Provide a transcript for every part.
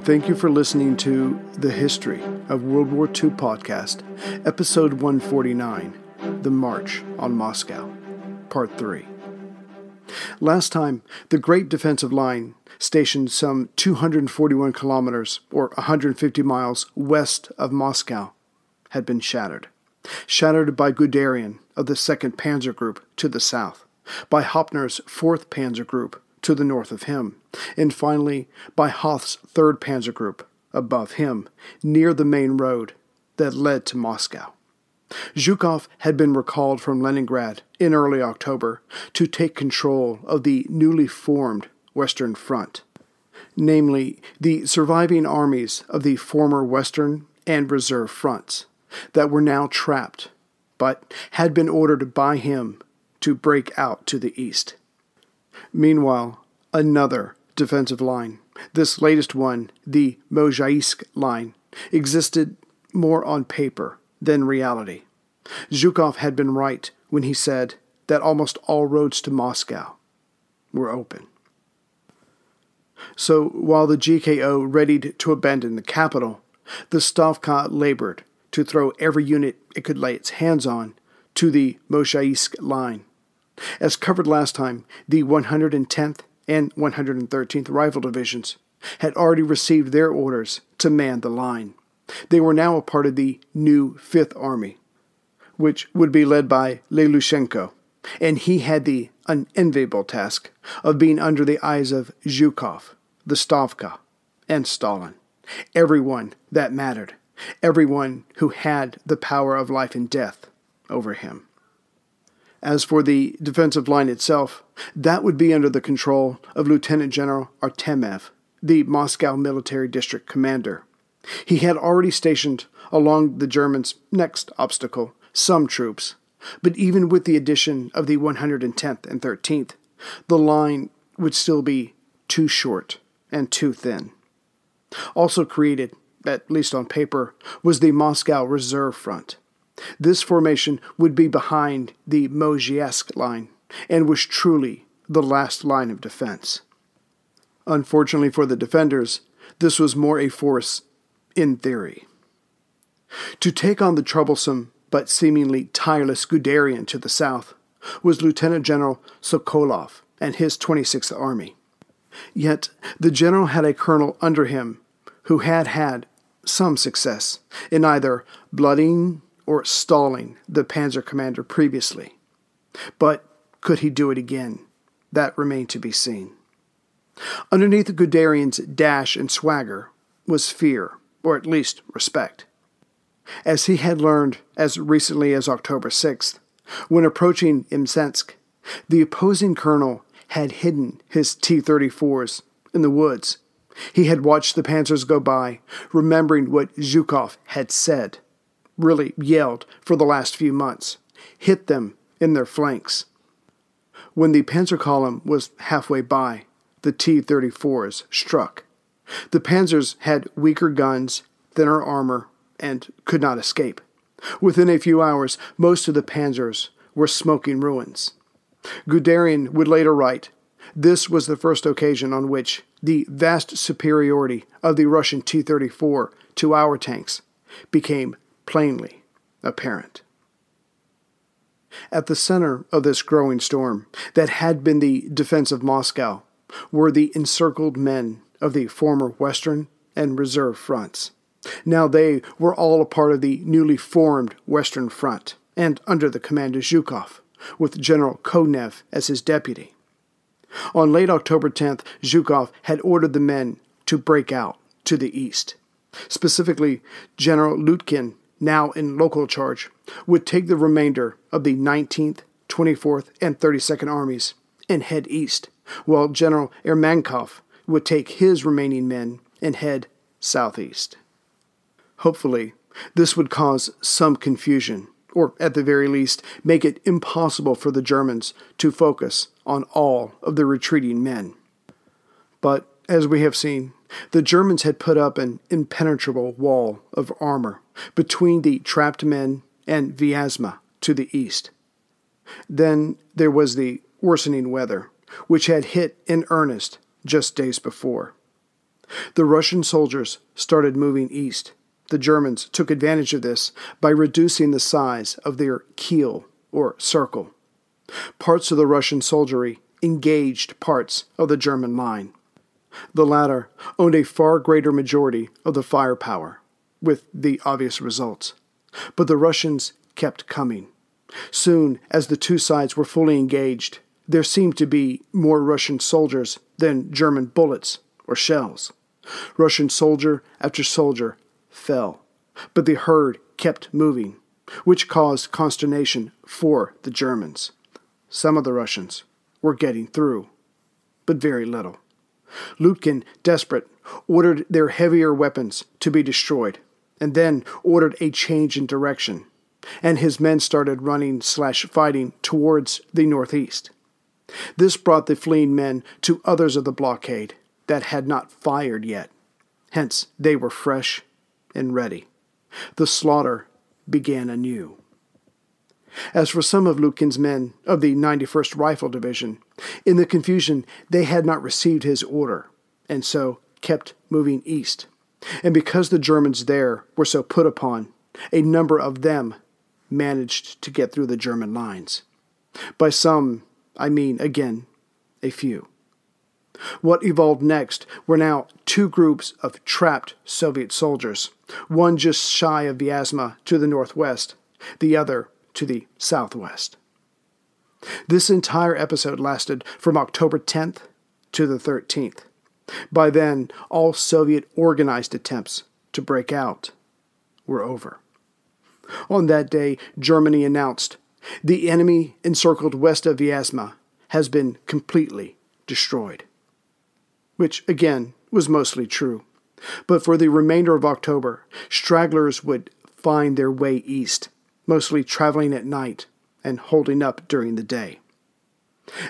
and thank you for listening to The History of World War II podcast, episode 149 The March on Moscow, part 3. Last time, the Great Defensive Line, stationed some 241 kilometers or 150 miles west of Moscow, had been shattered. Shattered by Guderian of the 2nd Panzer Group to the south, by Hoppner's 4th Panzer Group to the north of him, and finally by Hoth's 3rd Panzer Group above him, near the main road that led to Moscow. Zhukov had been recalled from Leningrad in early October to take control of the newly formed Western Front, namely the surviving armies of the former Western and Reserve fronts that were now trapped, but had been ordered by him to break out to the east. Meanwhile, another defensive line, this latest one, the Mozhaisk line, existed more on paper than reality. Zhukov had been right when he said that almost all roads to Moscow were open. So while the GKO readied to abandon the capital, the Stavka labored to throw every unit it could lay its hands on to the Mozhaisk line. As covered last time, the 110th and 113th Rifle Divisions had already received their orders to man the line. They were now a part of the new Fifth Army, which would be led by Lelyushenko, and he had the unenviable task of being under the eyes of Zhukov, the Stavka, and Stalin, everyone that mattered, everyone who had the power of life and death over him. As for the defensive line itself, that would be under the control of Lieutenant General Artemev, the Moscow Military District Commander. He had already stationed along the Germans' next obstacle some troops, but even with the addition of the 110th and 13th, the line would still be too short and too thin. Also created, at least on paper, was the Moscow Reserve Front. This formation would be behind the Mozhaisk line and was truly the last line of defense. Unfortunately for the defenders, this was more a force in theory. To take on the troublesome but seemingly tireless Guderian to the south was Lieutenant General Sokolov and his 26th Army. Yet the general had a colonel under him who had had some success in either bloodying or stalling the panzer commander previously. But could he do it again? That remained to be seen. Underneath Guderian's dash and swagger was fear, or at least respect. As he had learned as recently as October 6th, when approaching Mtsensk, the opposing colonel had hidden his T 34s in the woods. He had watched the panzers go by, remembering what Zhukov had said, really yelled for the last few months, hit them in their flanks. When the panzer column was halfway by, the T 34s struck. The panzers had weaker guns, thinner armor, and could not escape. Within a few hours, most of the panzers were smoking ruins. Guderian would later write This was the first occasion on which the vast superiority of the Russian T 34 to our tanks became plainly apparent. At the center of this growing storm that had been the defense of Moscow were the encircled men of the former Western and Reserve fronts. Now they were all a part of the newly formed Western Front and under the command of Zhukov, with General Konev as his deputy. On late October 10th, Zhukov had ordered the men to break out to the east. Specifically, General Lukin, now in local charge, would take the remainder of the 19th, 24th, and 32nd Armies and head east, while General Ermankov would take his remaining men and head southeast. Hopefully, this would cause some confusion, or at the very least, make it impossible for the Germans to focus on all of the retreating men. But, as we have seen, the Germans had put up an impenetrable wall of armor between the trapped men and Vyazma to the east. Then there was the worsening weather, which had hit in earnest just days before. The Russian soldiers started moving east. The Germans took advantage of this by reducing the size of their keel or circle. Parts of the Russian soldiery engaged parts of the German line. The latter owned a far greater majority of the firepower, with the obvious results. But the Russians kept coming. Soon as the two sides were fully engaged, there seemed to be more Russian soldiers than German bullets or shells. Russian soldier after soldier fell, but the herd kept moving, which caused consternation for the Germans. Some of the Russians were getting through, but very little. Lukin, desperate, ordered their heavier weapons to be destroyed, and then ordered a change in direction, and his men started running slash fighting towards the northeast. This brought the fleeing men to others of the blockade that had not fired yet. Hence, they were fresh and ready. The slaughter began anew. As for some of Lukin's men of the 91st Rifle Division, in the confusion they had not received his order, and so kept moving east. And because the Germans there were so put upon, a number of them managed to get through the German lines. By some, I mean, again, a few. What evolved next were now two groups of trapped Soviet soldiers, one just shy of Vyazma to the northwest, the other to the southwest. This entire episode lasted from October 10th to the 13th. By then, all Soviet organized attempts to break out were over. On that day, Germany announced the enemy encircled west of Vyazma has been completely destroyed. Which, again, was mostly true. But for the remainder of October, stragglers would find their way east, mostly traveling at night and holding up during the day.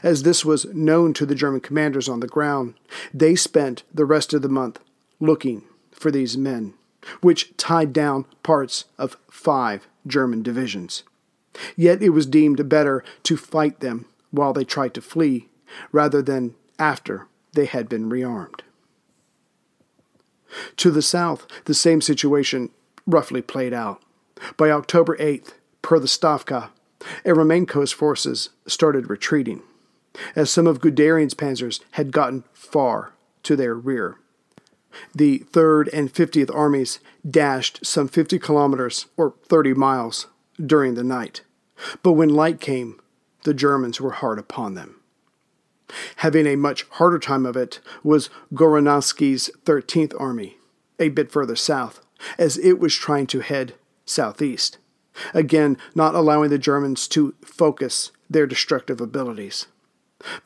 As this was known to the German commanders on the ground, they spent the rest of the month looking for these men, which tied down parts of five German divisions. Yet it was deemed better to fight them while they tried to flee rather than after they had been rearmed. To the south, the same situation roughly played out. By October 8th, per the Stavka, Eremenko's forces started retreating, as some of Guderian's panzers had gotten far to their rear. The 3rd and 50th Armies dashed some 50 kilometers or 30 miles during the night, but when light came, the Germans were hard upon them. Having a much harder time of it was Gorodnyansky's 13th Army, a bit further south, as it was trying to head southeast, again not allowing the Germans to focus their destructive abilities.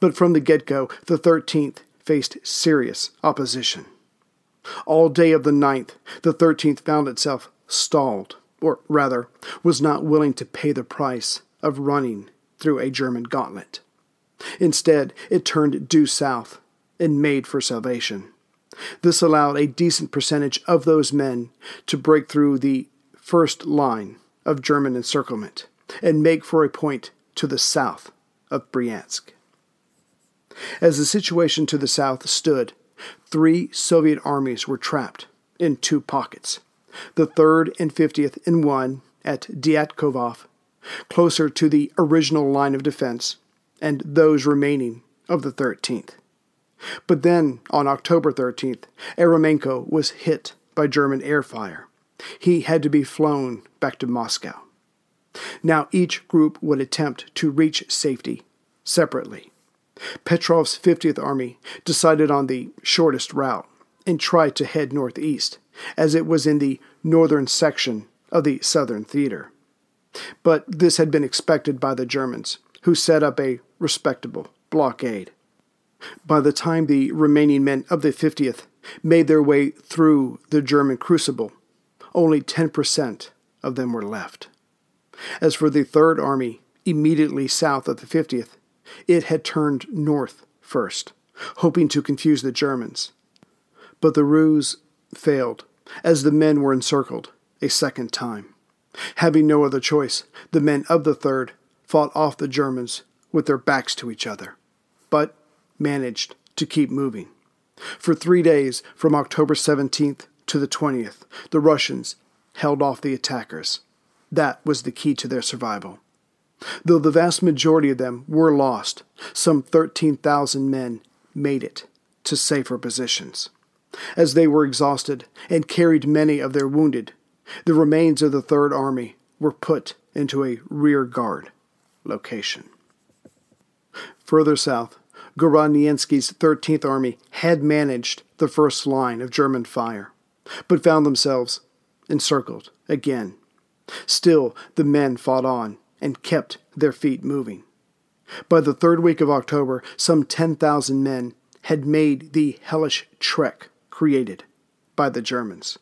But from the get go, the 13th faced serious opposition. All day of the 9th, the 13th found itself stalled, or rather, was not willing to pay the price of running through a German gauntlet. Instead, it turned due south and made for salvation. This allowed a decent percentage of those men to break through the first line of German encirclement and make for a point to the south of Bryansk. As the situation to the south stood, three Soviet armies were trapped in two pockets the 3rd and 50th in one at Dyatkovov, closer to the original line of defense, and those remaining of the 13th. But then, on October 13th, Eremenko was hit by German air fire. He had to be flown back to Moscow. Now each group would attempt to reach safety separately. Petrov's 50th Army decided on the shortest route and tried to head northeast, as it was in the northern section of the Southern Theater. But this had been expected by the Germans, who set up a respectable blockade. By the time the remaining men of the 50th made their way through the German crucible, only 10% of them were left. As for the Third Army, immediately south of the 50th, it had turned north first, hoping to confuse the Germans. But the ruse failed, as the men were encircled a second time. Having no other choice, the men of the Third fought off the Germans with their backs to each other, but managed to keep moving. For three days, from October 17th to the 20th, the Russians held off the attackers. That was the key to their survival. Though the vast majority of them were lost, some 13,000 men made it to safer positions. As they were exhausted and carried many of their wounded, the remains of the Third Army were put into a rear guard location. Further south, Gorodnyansky's 13th Army had managed the first line of German fire, but found themselves encircled again. Still, the men fought on and kept their feet moving. By the third week of October, some 10,000 men had made the hellish trek created by the Germans.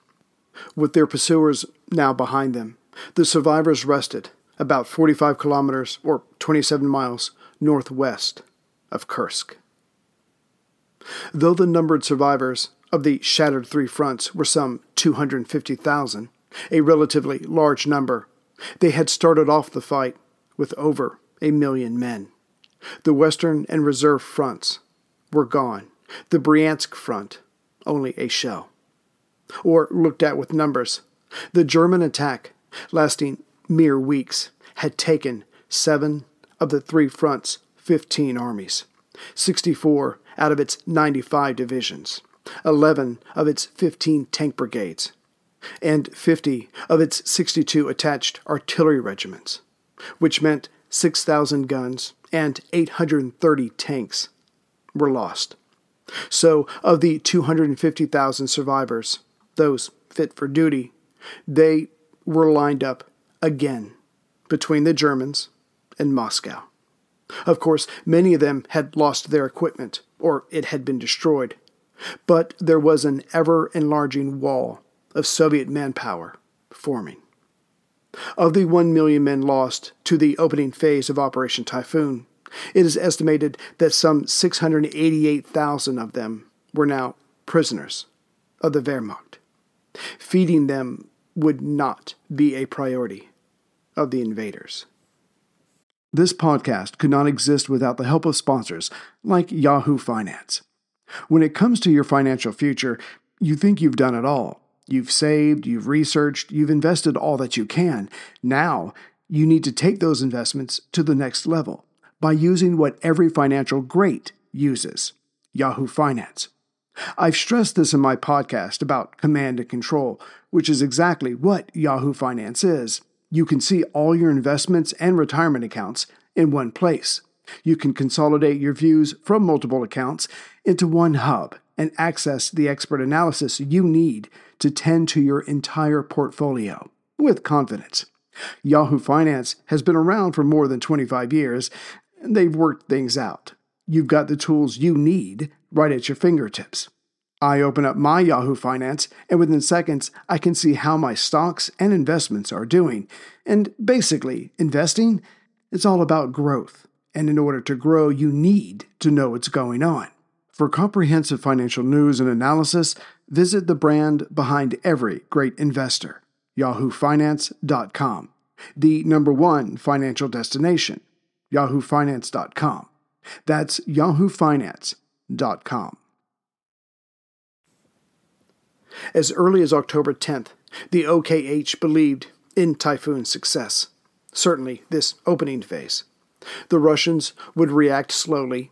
With their pursuers now behind them, the survivors rested about 45 kilometers or 27 miles northwest of Kursk. Though the numbered survivors of the shattered three fronts were some 250,000, a relatively large number, they had started off the fight with over a million men. The Western and Reserve fronts were gone, the Bryansk front only a shell. Or, looked at with numbers, the German attack, lasting mere weeks, had taken seven of the three fronts' 15 armies, 64 out of its 95 divisions, 11 of its 15 tank brigades, and 50 of its 62 attached artillery regiments, which meant 6,000 guns and 830 tanks were lost. So, of the 250,000 survivors, those fit for duty, they were lined up again between the Germans and Moscow. Of course, many of them had lost their equipment, or it had been destroyed, but there was an ever enlarging wall of Soviet manpower forming. Of the 1 million men lost to the opening phase of Operation Typhoon, it is estimated that some 688,000 of them were now prisoners of the Wehrmacht. Feeding them would not be a priority of the invaders. This podcast could not exist without the help of sponsors like Yahoo Finance. When it comes to your financial future, you think you've done it all. You've saved, you've researched, you've invested all that you can. Now, you need to take those investments to the next level by using what every financial great uses Yahoo Finance. I've stressed this in my podcast about command and control, which is exactly what Yahoo Finance is. You can see all your investments and retirement accounts in one place. You can consolidate your views from multiple accounts into one hub and access the expert analysis you need to tend to your entire portfolio with confidence. Yahoo Finance has been around for more than 25 years, and they've worked things out. You've got the tools you need right at your fingertips. I open up my Yahoo Finance, and within seconds, I can see how my stocks and investments are doing. And basically, investing is all about growth. And in order to grow, you need to know what's going on. For comprehensive financial news and analysis, visit the brand behind every great investor, yahoofinance.com, the number one financial destination, yahoofinance.com. That's yahoofinance.com. As early as October 10th, the OKH believed in Typhoon's success, certainly this opening phase. The Russians would react slowly,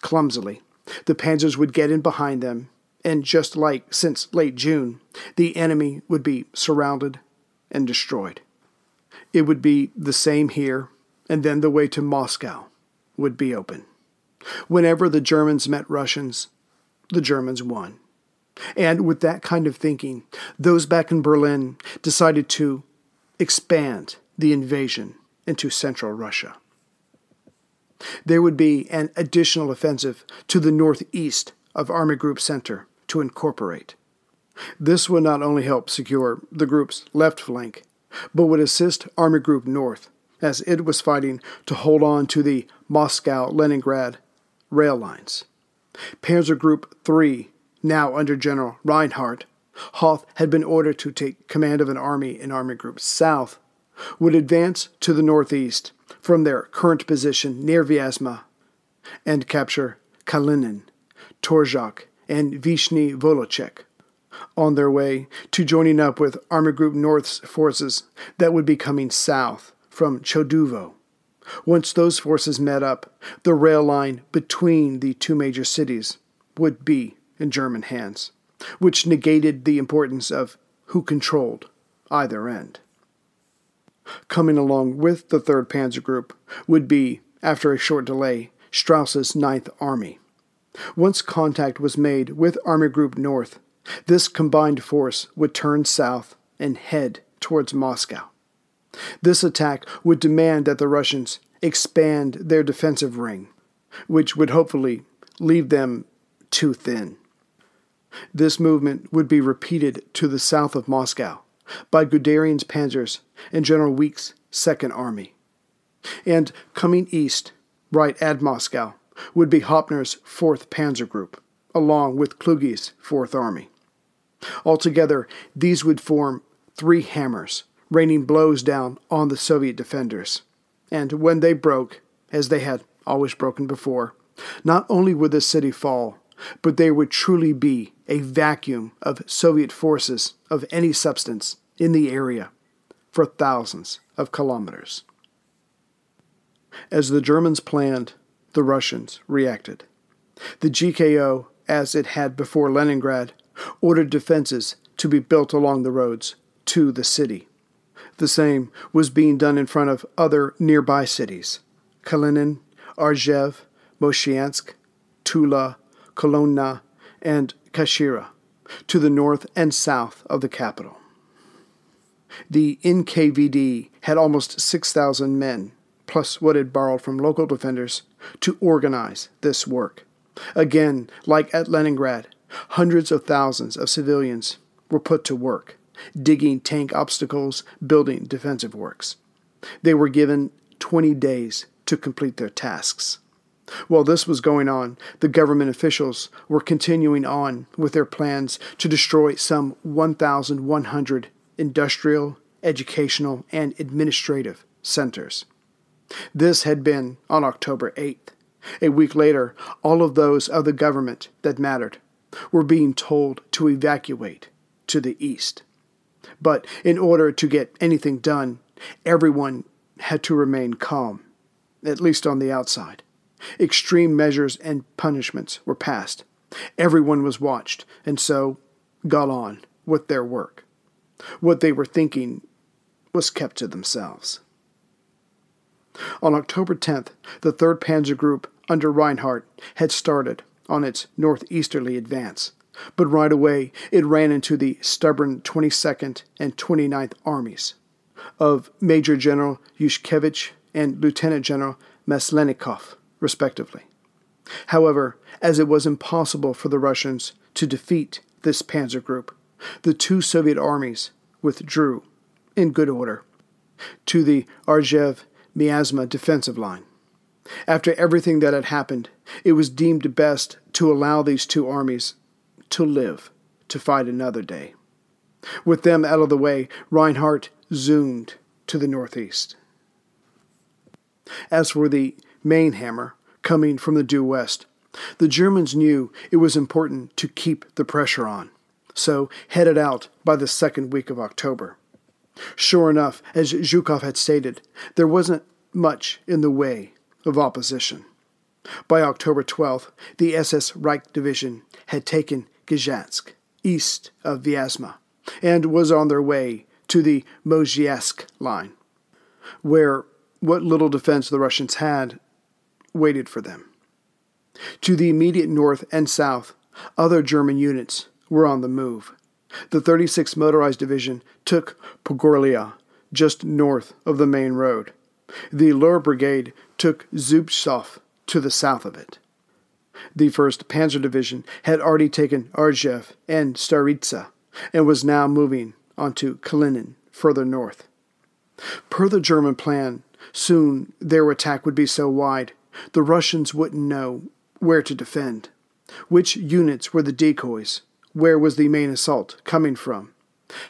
clumsily. The panzers would get in behind them, and just like since late June, the enemy would be surrounded and destroyed. It would be the same here, and then the way to Moscow would be open. Whenever the Germans met Russians, the Germans won. And with that kind of thinking, those back in Berlin decided to expand the invasion into central Russia. There would be an additional offensive to the northeast of Army Group Center to incorporate. This would not only help secure the group's left flank, but would assist Army Group North as it was fighting to hold on to the Moscow Leningrad rail lines. Panzer Group 3 now under General Reinhardt, Hoth had been ordered to take command of an army in Army Group South, would advance to the northeast from their current position near Vyazma and capture Kalinin, Torzhok, and Vishny Volochysk, on their way to joining up with Army Group North's forces that would be coming south from Chudovo. Once those forces met up, the rail line between the two major cities would be in German hands, which negated the importance of who controlled either end. Coming along with the 3rd Panzer Group would be, after a short delay, Strauss's Ninth Army. Once contact was made with Army Group North, this combined force would turn south and head towards Moscow. This attack would demand that the Russians expand their defensive ring, which would hopefully leave them too thin. This movement would be repeated to the south of Moscow by Guderian's panzers and General Week's Second Army. And coming east, right at Moscow, would be Hoppner's 4th Panzer Group, along with Kluge's 4th Army. Altogether, these would form three hammers, raining blows down on the Soviet defenders. And when they broke, as they had always broken before, not only would the city fall, but there would truly be a vacuum of Soviet forces of any substance in the area for thousands of kilometers. As the Germans planned, the Russians reacted. The GKO, as it had before Leningrad, ordered defenses to be built along the roads to the city. The same was being done in front of other nearby cities Kalinin, Rzhev, Mozhaisk, Tula, Kolomna, and Kashira, to the north and south of the capital. The NKVD had almost 6,000 men, plus what it borrowed from local defenders, to organize this work. Again, like at Leningrad, hundreds of thousands of civilians were put to work, digging tank obstacles, building defensive works. They were given 20 days to complete their tasks. While this was going on, the government officials were continuing on with their plans to destroy some 1,100 industrial, educational, and administrative centers. This had been on October 8th. A week later, all of those of the government that mattered were being told to evacuate to the east. But in order to get anything done, everyone had to remain calm, at least on the outside. Extreme measures and punishments were passed. Everyone was watched, and so got on with their work. What they were thinking was kept to themselves. On October 10th, the 3rd Panzer Group under Reinhardt had started on its northeasterly advance, but right away it ran into the stubborn 22nd and 29th Armies of Major General Yushkevich and Lieutenant General Maslennikov, respectively. However, as it was impossible for the Russians to defeat this panzer group, the two Soviet armies withdrew, in good order, to the Rzhev Vyazma defensive line. After everything that had happened, it was deemed best to allow these two armies to live to fight another day. With them out of the way, Reinhardt zoomed to the northeast. As for the main hammer coming from the due west, the Germans knew it was important to keep the pressure on, so headed out by the second week of October. Sure enough, as Zhukov had stated, there wasn't much in the way of opposition. By October 12th, the SS Reich Division had taken Gzhatsk, east of Vyazma, and was on their way to the Mozhaisk line, where what little defense the Russians had waited for them. To the immediate north and south, other German units were on the move. The 36th Motorized Division took Pogorlia, just north of the main road. The Luhr Brigade took Zubtsov to the south of it. The 1st Panzer Division had already taken Rzhev and Staritsa and was now moving on to Kalinin, further north. Per the German plan, soon their attack would be so wide the Russians wouldn't know where to defend. Which units were the decoys? Where was the main assault coming from?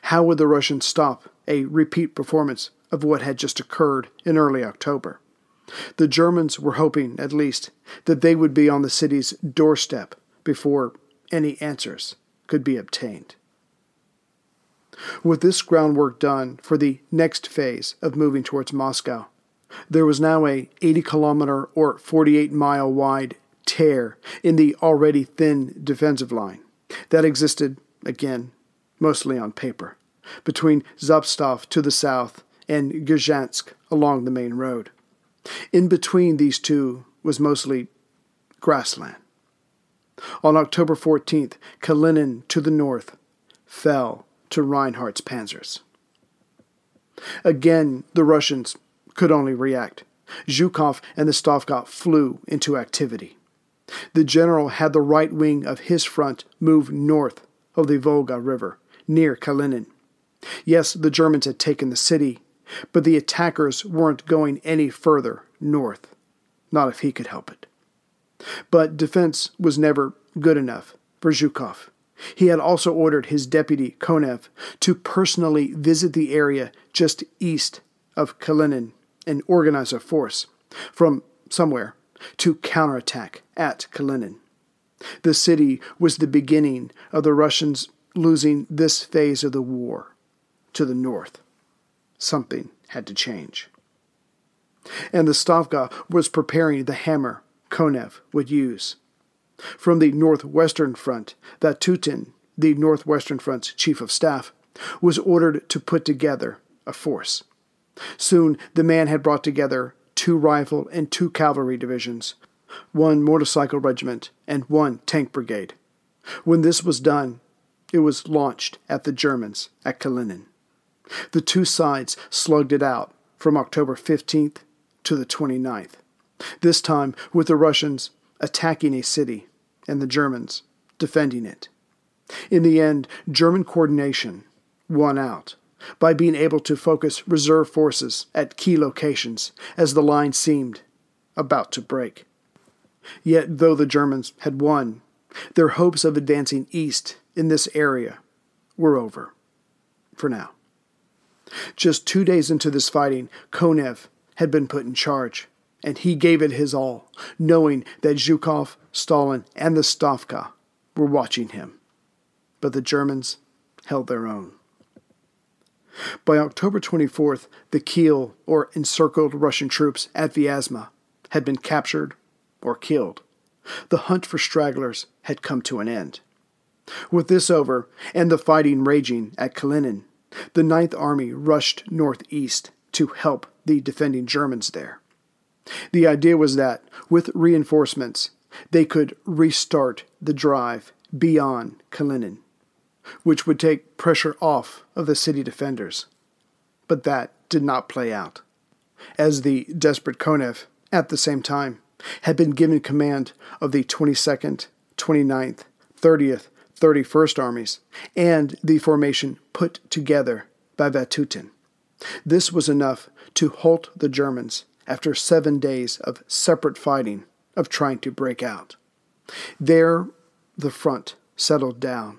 How would the Russians stop a repeat performance of what had just occurred in early October? The Germans were hoping, at least, that they would be on the city's doorstep before any answers could be obtained. With this groundwork done for the next phase of moving towards Moscow, there was now a 80 kilometer or 48 mile wide tear in the already thin defensive line that existed, again, mostly on paper, between Zubtsov to the south and Gzhatsk along the main road. In between these two was mostly grassland. On October 14th, Kalinin to the north fell to Reinhardt's panzers. Again, the Russians could only react. Zhukov and the Stavka flew into activity. The general had the right wing of his front move north of the Volga River, near Kalinin. Yes, the Germans had taken the city, but the attackers weren't going any further north, not if he could help it. But defense was never good enough for Zhukov. He had also ordered his deputy, Konev, to personally visit the area just east of Kalinin and organize a force from somewhere to counterattack at Kalinin. The city was the beginning of the Russians losing this phase of the war to the north. Something had to change. And the Stavka was preparing the hammer Konev would use. From the Northwestern Front, Vatutin, the Northwestern Front's chief of staff, was ordered to put together a force. Soon the man had brought together two rifle and two cavalry divisions, one motorcycle regiment, and one tank brigade. When this was done, it was launched at the Germans at Kalinin. The two sides slugged it out from October 15th to the 29th, this time with the Russians attacking a city and the Germans defending it. In the end, German coordination won out by being able to focus reserve forces at key locations as the line seemed about to break. Yet, though the Germans had won, their hopes of advancing east in this area were over. For now. Just two days into this fighting, Konev had been put in charge, and he gave it his all, knowing that Zhukov, Stalin, and the Stavka were watching him. But the Germans held their own. By October 24th, the Kiel, or encircled Russian troops at Vyazma, had been captured or killed. The hunt for stragglers had come to an end. With this over, and the fighting raging at Kalinin, the Ninth Army rushed northeast to help the defending Germans there. The idea was that, with reinforcements, they could restart the drive beyond Kalinin which would take pressure off of the city defenders. But that did not play out, as the desperate Konev, at the same time, had been given command of the 22nd, 29th, 30th, 31st Armies, and the formation put together by Vatutin. This was enough to halt the Germans after seven days of separate fighting of trying to break out. There, the front settled down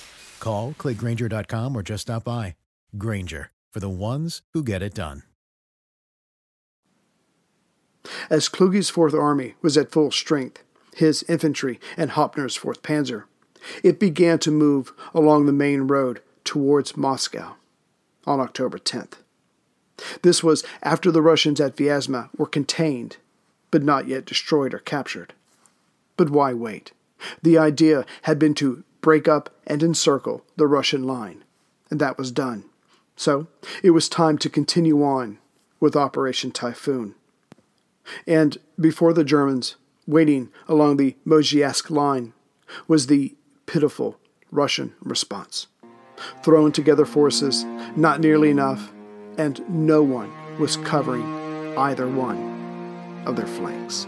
Call, clickgrainger.com, or just stop by. Grainger, for the ones who get it done. As Kluge's Fourth Army was at full strength, his infantry and Hoppner's Fourth Panzer, it began to move along the main road towards Moscow on October 10th. This was after the Russians at Vyazma were contained, but not yet destroyed or captured. But why wait? The idea had been to break up and encircle the Russian line, and that was done. So it was time to continue on with Operation Typhoon. And before the Germans, waiting along the Mozhaisk line, was the pitiful Russian response. Thrown together forces, not nearly enough, and no one was covering either one of their flanks.